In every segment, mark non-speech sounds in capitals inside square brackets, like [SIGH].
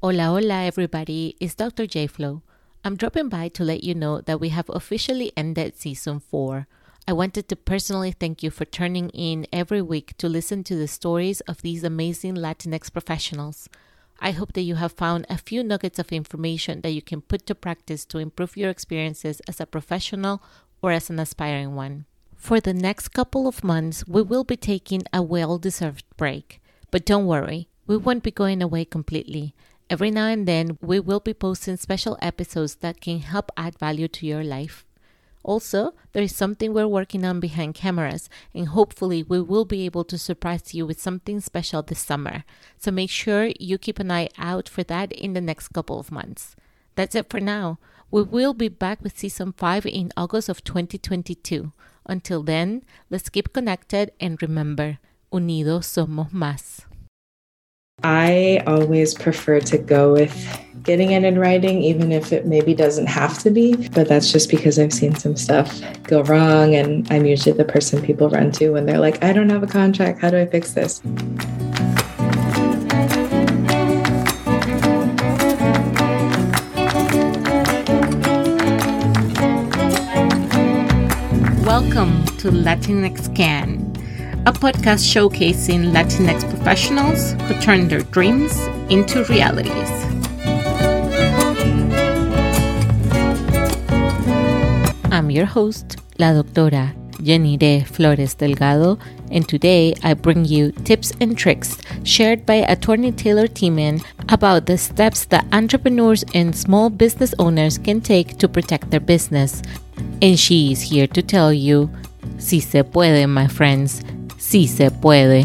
Hola, hola, everybody. It's Dr. J Flow. I'm dropping by to let you know that we have officially ended season four. I wanted to personally thank you for turning in every week to listen to the stories of these amazing Latinx professionals. I hope that you have found a few nuggets of information that you can put to practice to improve your experiences as a professional or as an aspiring one. For the next couple of months, we will be taking a well deserved break. But don't worry, we won't be going away completely. Every now and then, we will be posting special episodes that can help add value to your life. Also, there is something we're working on behind cameras, and hopefully, we will be able to surprise you with something special this summer. So make sure you keep an eye out for that in the next couple of months. That's it for now. We will be back with season 5 in August of 2022. Until then, let's keep connected and remember, unidos somos más. I always prefer to go with getting it in writing, even if it maybe doesn't have to be. But that's just because I've seen some stuff go wrong. And I'm usually the person people run to when they're like, I don't have a contract. How do I fix this? Welcome to Latinx Can a podcast showcasing Latinx professionals who turn their dreams into realities. I'm your host, La Doctora Yanire Flores Delgado, and today I bring you tips and tricks shared by attorney Taylor Tieman about the steps that entrepreneurs and small business owners can take to protect their business. And she is here to tell you, si se puede, my friends, sí se puede.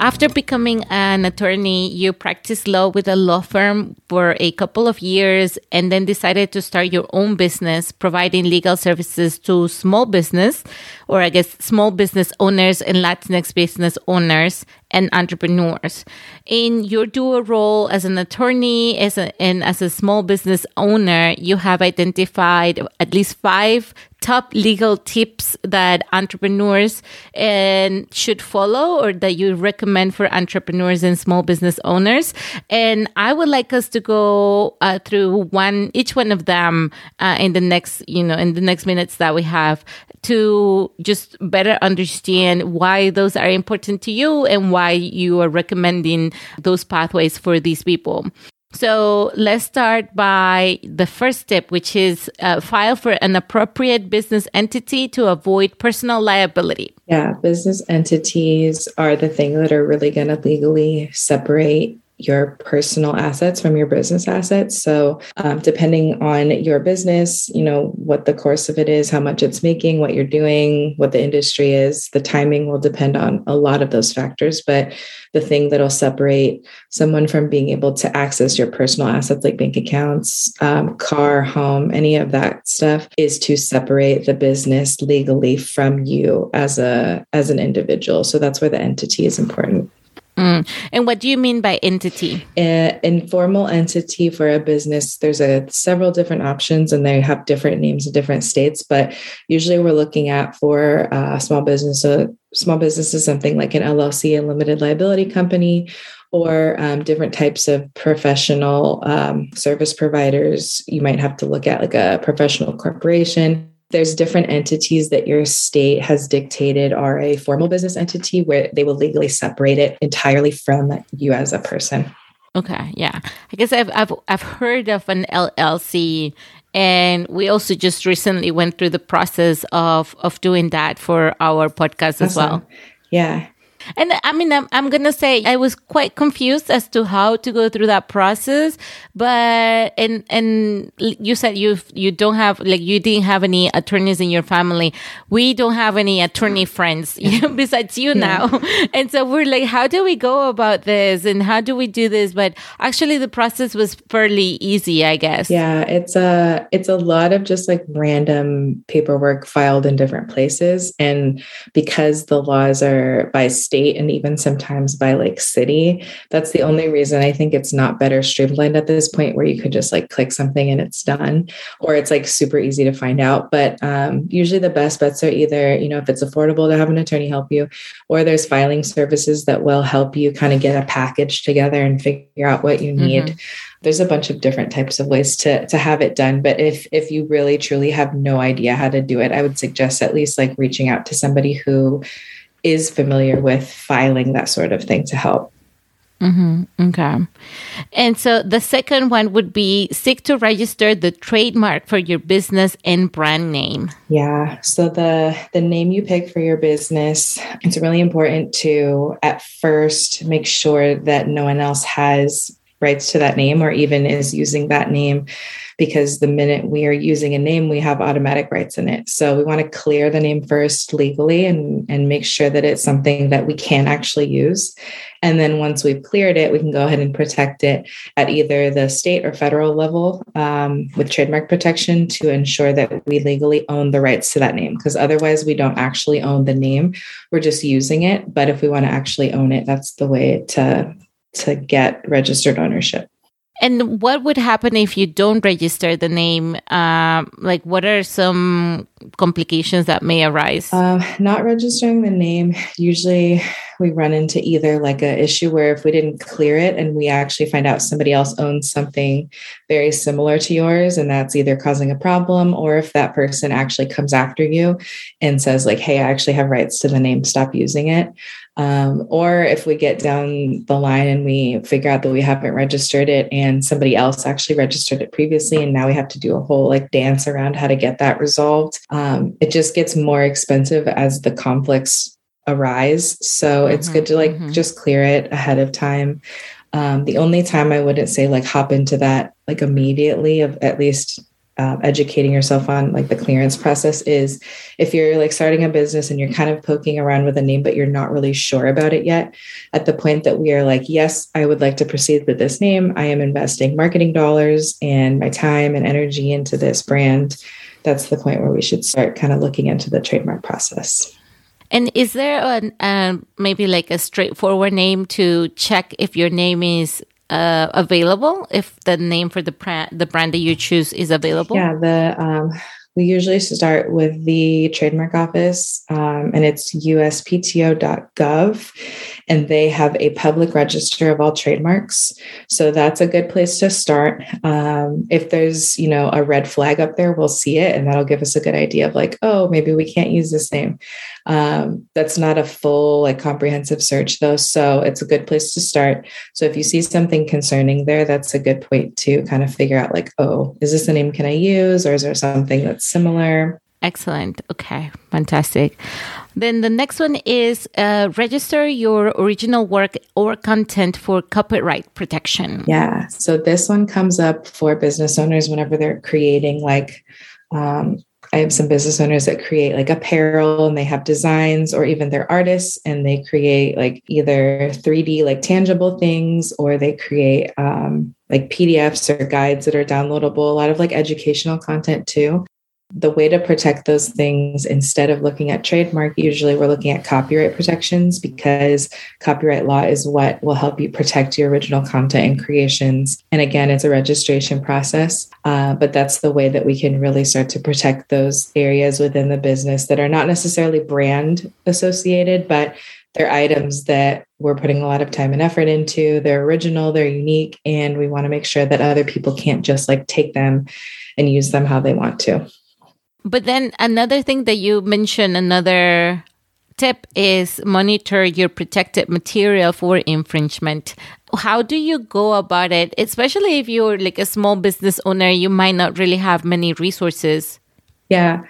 After becoming an attorney, you practiced law with a law firm for a couple of years and then decided to start your own business providing legal services to small business or I guess small business owners and Latinx business owners and entrepreneurs. In your dual role as an attorney as a, and as a small business owner, you have identified at least five top legal tips that entrepreneurs and should follow or that you recommend for entrepreneurs and small business owners. And I would like us to go uh, through one, each one of them uh, in the next, you know, in the next minutes that we have to just better understand why those are important to you and why you are recommending those pathways for these people. So let's start by the first step, which is uh, file for an appropriate business entity to avoid personal liability. Yeah, business entities are the thing that are really going to legally separate your personal assets from your business assets. So, um, depending on your business, you know, what the course of it is, how much it's making, what you're doing, what the industry is, the timing will depend on a lot of those factors. But the thing that'll separate someone from being able to access your personal assets like bank accounts, um, car, home, any of that stuff is to separate the business legally from you as a as an individual. So that's where the entity is important. Mm. And what do you mean by entity? Uh, informal entity for a business, there's a several different options and they have different names in different states. But usually we're looking at for uh, small business. So small business is something like an LLC, a limited liability company, or um, different types of professional um, service providers. You might have to look at like a professional corporation there's different entities that your state has dictated are a formal business entity where they will legally separate it entirely from you as a person. Okay, yeah. I guess I've I've I've heard of an LLC and we also just recently went through the process of of doing that for our podcast awesome. as well. Yeah. And I mean, I'm, I'm going to say I was quite confused as to how to go through that process. But, and, and you said you, you don't have, like, you didn't have any attorneys in your family. We don't have any attorney friends [LAUGHS] besides you yeah. now. [LAUGHS] And so we're like, how do we go about this? And how do we do this? But actually the process was fairly easy, I guess. Yeah. It's a, it's a lot of just like random paperwork filed in different places. And because the laws are by state, state and even sometimes by like city. That's the only reason I think it's not better streamlined at this point where you could just like click something and it's done, or it's like super easy to find out. But um, usually the best bets are either, you know, if it's affordable to have an attorney help you, or there's filing services that will help you kind of get a package together and figure out what you need. Mm-hmm there's a bunch of different types of ways to to have it done but if if you really truly have no idea how to do it i would suggest at least like reaching out to somebody who is familiar with filing that sort of thing to help Mm-hmm. Okay. And so the second one would be seek to register the trademark for your business and brand name. Yeah. So the the name you pick for your business, it's really important to at first make sure that no one else has rights to that name or even is using that name because the minute we are using a name we have automatic rights in it. So we want to clear the name first legally and and make sure that it's something that we can actually use. And then once we've cleared it we can go ahead and protect it at either the state or federal level um, with trademark protection to ensure that we legally own the rights to that name. Because otherwise we don't actually own the name we're just using it. But if we want to actually own it that's the way to to get registered ownership. And what would happen if you don't register the name? Uh, like, what are some complications that may arise? Uh, not registering the name, usually we run into either like a issue where if we didn't clear it and we actually find out somebody else owns something very similar to yours, and that's either causing a problem, or if that person actually comes after you and says, like, hey, I actually have rights to the name, stop using it. Um, or if we get down the line and we figure out that we haven't registered it and somebody else actually registered it previously, and now we have to do a whole like dance around how to get that resolved. Um, it just gets more expensive as the conflicts arise. So mm-hmm, it's good to like mm-hmm. just clear it ahead of time. Um, the only time I wouldn't say like hop into that like immediately of at least uh, educating yourself on like the clearance process is if you're like starting a business and you're kind of poking around with a name but you're not really sure about it yet at the point that we are like yes i would like to proceed with this name. I am investing marketing dollars and my time and energy into this brand that's the point where we should start kind of looking into the trademark process. And is there a uh, maybe like a straightforward name to check if your name is uh, available if the name for the brand the brand that you choose is available? Yeah the um, we usually start with the trademark office um, and it's uspto.gov and they have a public register of all trademarks. So that's a good place to start. Um, if there's you know a red flag up there we'll see it and that'll give us a good idea of like oh maybe we can't use this name. Um, that's not a full like comprehensive search though so it's a good place to start. So if you see something concerning there that's a good point to kind of figure out like oh is this a name can i use or is there something that's similar Excellent. Okay, fantastic. Then the next one is uh, register your original work or content for copyright protection. Yeah. So this one comes up for business owners whenever they're creating like um, I have some business owners that create like apparel and they have designs, or even they're artists and they create like either 3D, like tangible things, or they create um, like PDFs or guides that are downloadable, a lot of like educational content too the way to protect those things instead of looking at trademark usually we're looking at copyright protections because copyright law is what will help you protect your original content and creations. And again it's a registration process uh, but that's the way that we can really start to protect those areas within the business that are not necessarily brand associated but they're items that we're putting a lot of time and effort into. They're original they're unique and we want to make sure that other people can't just like take them and use them how they want to but then another thing that you mentioned, another tip is monitor your protected material for infringement. How do you go about it? Especially if you're like a small business owner, you might not really have many resources. Yeah.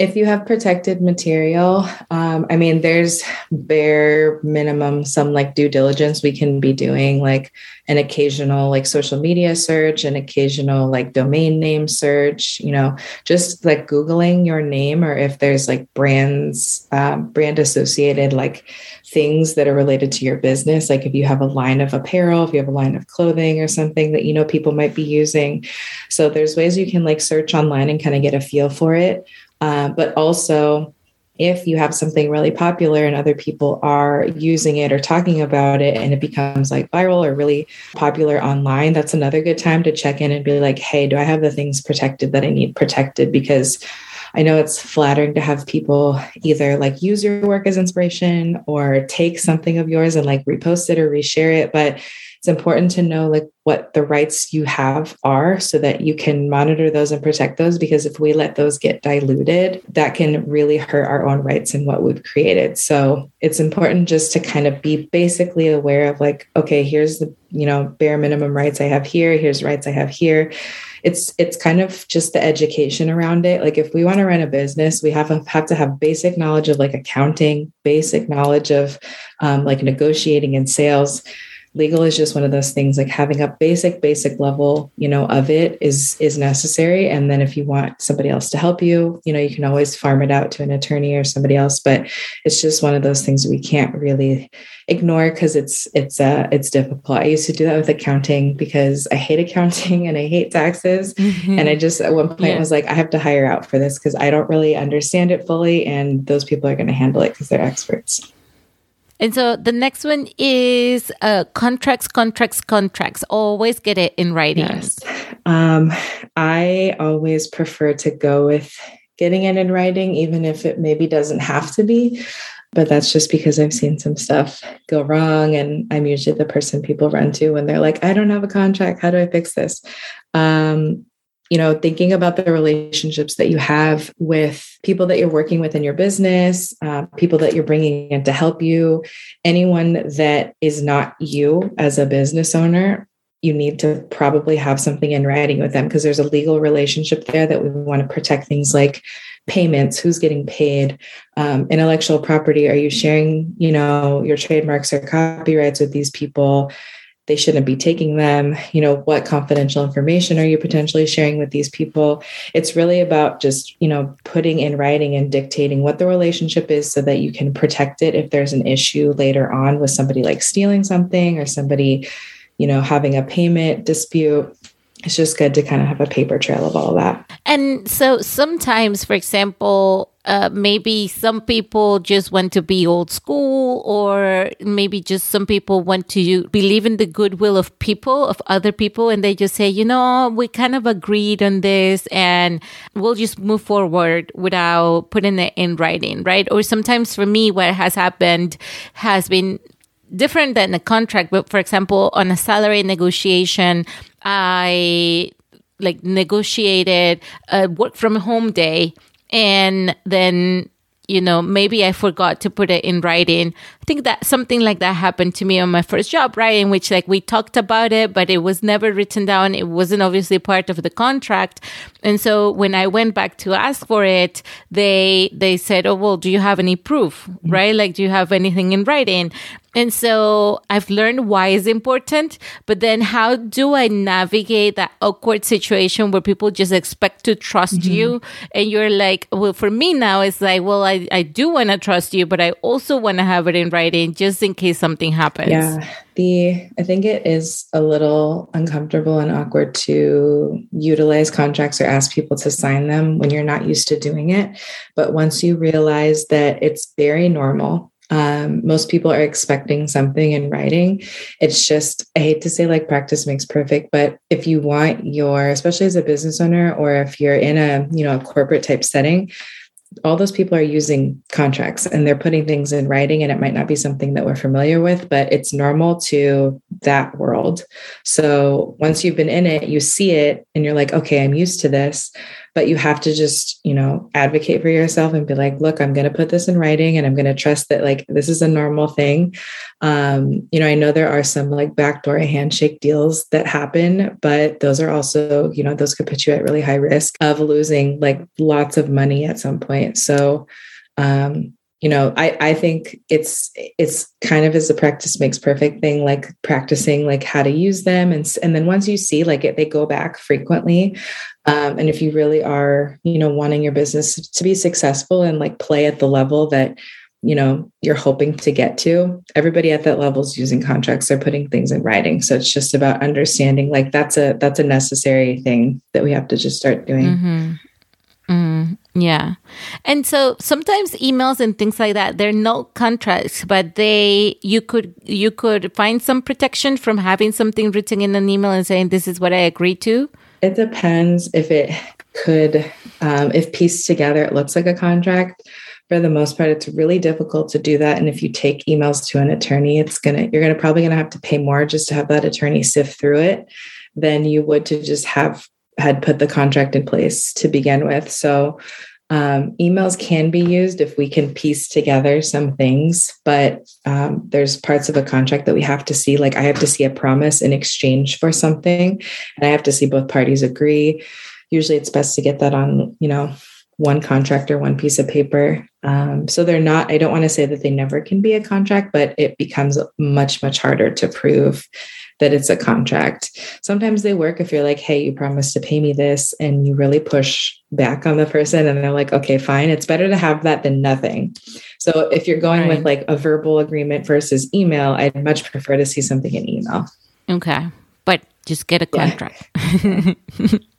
If you have protected material, um, I mean, there's bare minimum, some like due diligence we can be doing, like an occasional like social media search, an occasional like domain name search, you know, just like Googling your name or if there's like brands, um, brand associated like things that are related to your business. Like if you have a line of apparel, if you have a line of clothing or something that you know people might be using. So there's ways you can like search online and kind of get a feel for it. Uh, but also, if you have something really popular and other people are using it or talking about it and it becomes like viral or really popular online, that's another good time to check in and be like, hey, do I have the things protected that I need protected? Because I know it's flattering to have people either like use your work as inspiration or take something of yours and like repost it or reshare it. But it's important to know like what the rights you have are so that you can monitor those and protect those because if we let those get diluted that can really hurt our own rights and what we've created. So it's important just to kind of be basically aware of like okay here's the you know bare minimum rights i have here here's rights i have here. It's it's kind of just the education around it. Like if we want to run a business we have, have to have basic knowledge of like accounting basic knowledge of um, like negotiating and sales legal is just one of those things like having a basic basic level you know of it is is necessary. And then if you want somebody else to help you you know you can always farm it out to an attorney or somebody else. But it's just one of those things we can't really ignore because it's it's uh it's difficult. I used to do that with accounting because i hate accounting and i hate taxes. Mm-hmm. and i just at one point yeah. was like i have to hire out for this because i don't really understand it fully and those people are going to handle it because they're experts and so the next one is uh, contracts, contracts, contracts. Always get it in writing. Yes. Um, I always prefer to go with getting it in writing, even if it maybe doesn't have to be. But that's just because I've seen some stuff go wrong. And I'm usually the person people run to when they're like, I don't have a contract. How do I fix this? Um, you know, thinking about the relationships that you have with people that you're working with in your business, uh, people that you're bringing in to help you, anyone that is not you as a business owner, you need to probably have something in writing with them because there's a legal relationship there that we want to protect things like payments who's getting paid um, intellectual property. Are you sharing you know your trademarks or copyrights with these people they shouldn't be taking them. You know what confidential information are you potentially sharing with these people? It's really about just you know putting in writing and dictating what the relationship is so that you can protect it if there's an issue later on with somebody like stealing something or somebody you know having a payment dispute it's just good to kind of have a paper trail of all that and so sometimes for example uh, maybe some people just want to be old school, or maybe just some people want to believe in the goodwill of people, of other people, and they just say, you know, we kind of agreed on this and we'll just move forward without putting it in writing, right? Or sometimes for me, what has happened has been different than a contract, but for example, on a salary negotiation, I like negotiated a work from home day and then you know maybe i forgot to put it in writing. I think that something like that happened to me on my first job right? In which like we talked about it but it was never written down. It wasn't obviously part of the contract. And so when i went back to ask for it they they said oh well do you have any proof? Mm-hmm. right? Like do you have anything in writing and so I've learned why is important, but then how do I navigate that awkward situation where people just expect to trust mm-hmm. you? And you're like, well, for me now, it's like, well, I, I do want to trust you, but I also want to have it in writing just in case something happens. Yeah. The, I think it is a little uncomfortable and awkward to utilize contracts or ask people to sign them when you're not used to doing it. But once you realize that it's very normal um, most people are expecting something in writing. It's just, I hate to say like practice makes perfect, but if you want your, especially as a business owner, or if you're in a, you know, a corporate type setting, all those people are using contracts and they're putting things in writing and it might not be something that we're familiar with but it's normal to that world so once you've been in it you see it and you're like okay i'm used to this but you have to just you know advocate for yourself and be like look i'm going to put this in writing and i'm going to trust that like this is a normal thing. Um you know i know there are some like backdoor handshake deals that happen but those are also you know those could put you at really high risk of losing like lots of money at some point. So um you know i i think it's it's kind of as a practice makes perfect thing like practicing like how to use them and and then once you see like it they go back frequently um, and if you really are you know wanting your business to be successful and like play at the level that you know you're hoping to get to everybody at that level is using contracts they're putting things in writing so it's just about understanding like that's a that's a necessary thing that we have to just start doing mm-hmm. Mm-hmm. Yeah. And so sometimes emails and things like that, they're no contracts, but they you could you could find some protection from having something written in an email and saying this is what I agree to. It depends if it could um, if pieced together it looks like a contract. For the most part, it's really difficult to do that. And if you take emails to an attorney, it's gonna you're gonna probably gonna have to pay more just to have that attorney sift through it than you would to just have had put the contract in place to begin with. So um, emails can be used if we can piece together some things, but um, there's parts of a contract that we have to see. Like I have to see a promise in exchange for something, and I have to see both parties agree. Usually, it's best to get that on, you know, one contract or one piece of paper. Um, so they're not. I don't want to say that they never can be a contract, but it becomes much much harder to prove that it's a contract. Sometimes they work if you're like, hey, you promised to pay me this, and you really push back on the person, and they're like, okay, fine. It's better to have that than nothing. So if you're going right. with like a verbal agreement versus email, I'd much prefer to see something in email. Okay. But just get a contract. Yeah. [LAUGHS]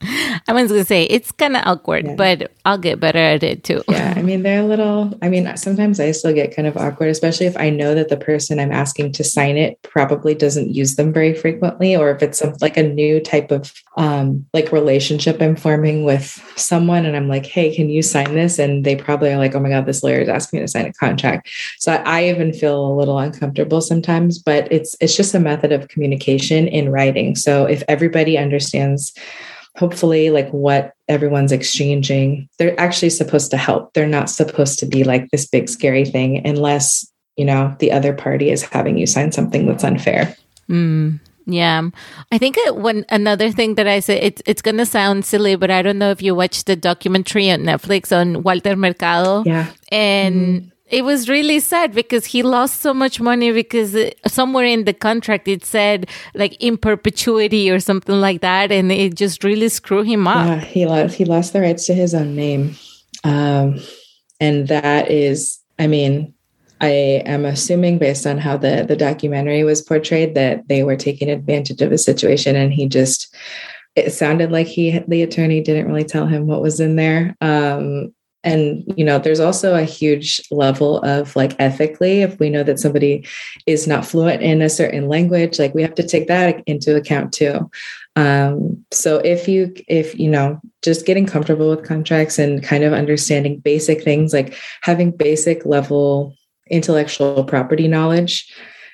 I was gonna say it's kind of awkward, yeah. but I'll get better at it too. Yeah, I mean they're a little. I mean sometimes I still get kind of awkward, especially if I know that the person I'm asking to sign it probably doesn't use them very frequently, or if it's some, like a new type of um, like relationship I'm forming with someone, and I'm like, hey, can you sign this? And they probably are like, oh my god, this lawyer is asking me to sign a contract. So I, I even feel a little uncomfortable sometimes, but it's it's just a method of communication in writing. So if everybody understands hopefully like what everyone's exchanging they're actually supposed to help. They're not supposed to be like this big scary thing unless you know the other party is having you sign something that's unfair. Mm, yeah. I think when another thing that i say it's, it's gonna sound silly but i don't know if you watched the documentary on netflix on walter mercado. Yeah. And mm it was really sad because he lost so much money because uh, somewhere in the contract it said like in perpetuity or something like that and it just really screwed him up. Yeah he lost he lost the rights to his own name. Um, and that is i mean i am assuming based on how the the documentary was portrayed that they were taking advantage of a situation and he just it sounded like he the attorney didn't really tell him what was in there. Um, and you know there's also a huge level of like ethically if we know that somebody is not fluent in a certain language like we have to take that into account too. Um, so if you if you know just getting comfortable with contracts and kind of understanding basic things like having basic level intellectual property knowledge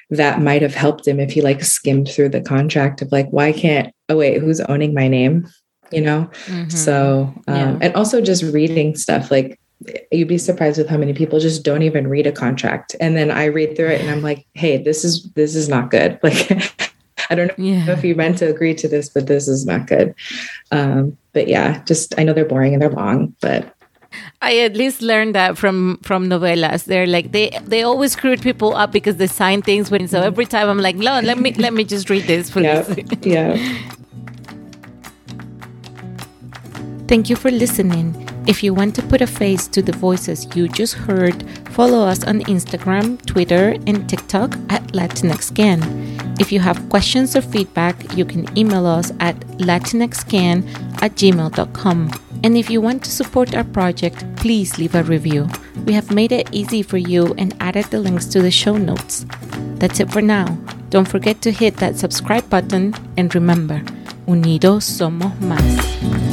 that might have helped him if he like skimmed through the contract of like why can't oh wait who's owning my name you know mm-hmm. so um, yeah. and also just reading stuff like you'd be surprised with how many people just don't even read a contract and then i read through it and i'm like hey this is this is not good [LAUGHS] like i don't know yeah. if you meant to agree to this but this is not good um, but yeah just i know they're boring and they're long but I at least learned that from from novelas. They're like they they always screwed people up because they sign things when so every time I'm like, no, let me let me just read this, please. Yeah. yeah. [LAUGHS] Thank you for listening. If you want to put a face to the voices you just heard, follow us on Instagram, Twitter, and TikTok at LatinxCan. If you have questions or feedback, you can email us at latinxcan at gmail.com. And if you want to support our project, please leave a review. We have made it easy for you and added the links to the show notes. That's it for now. Don't forget to hit that subscribe button and remember, unidos somos más.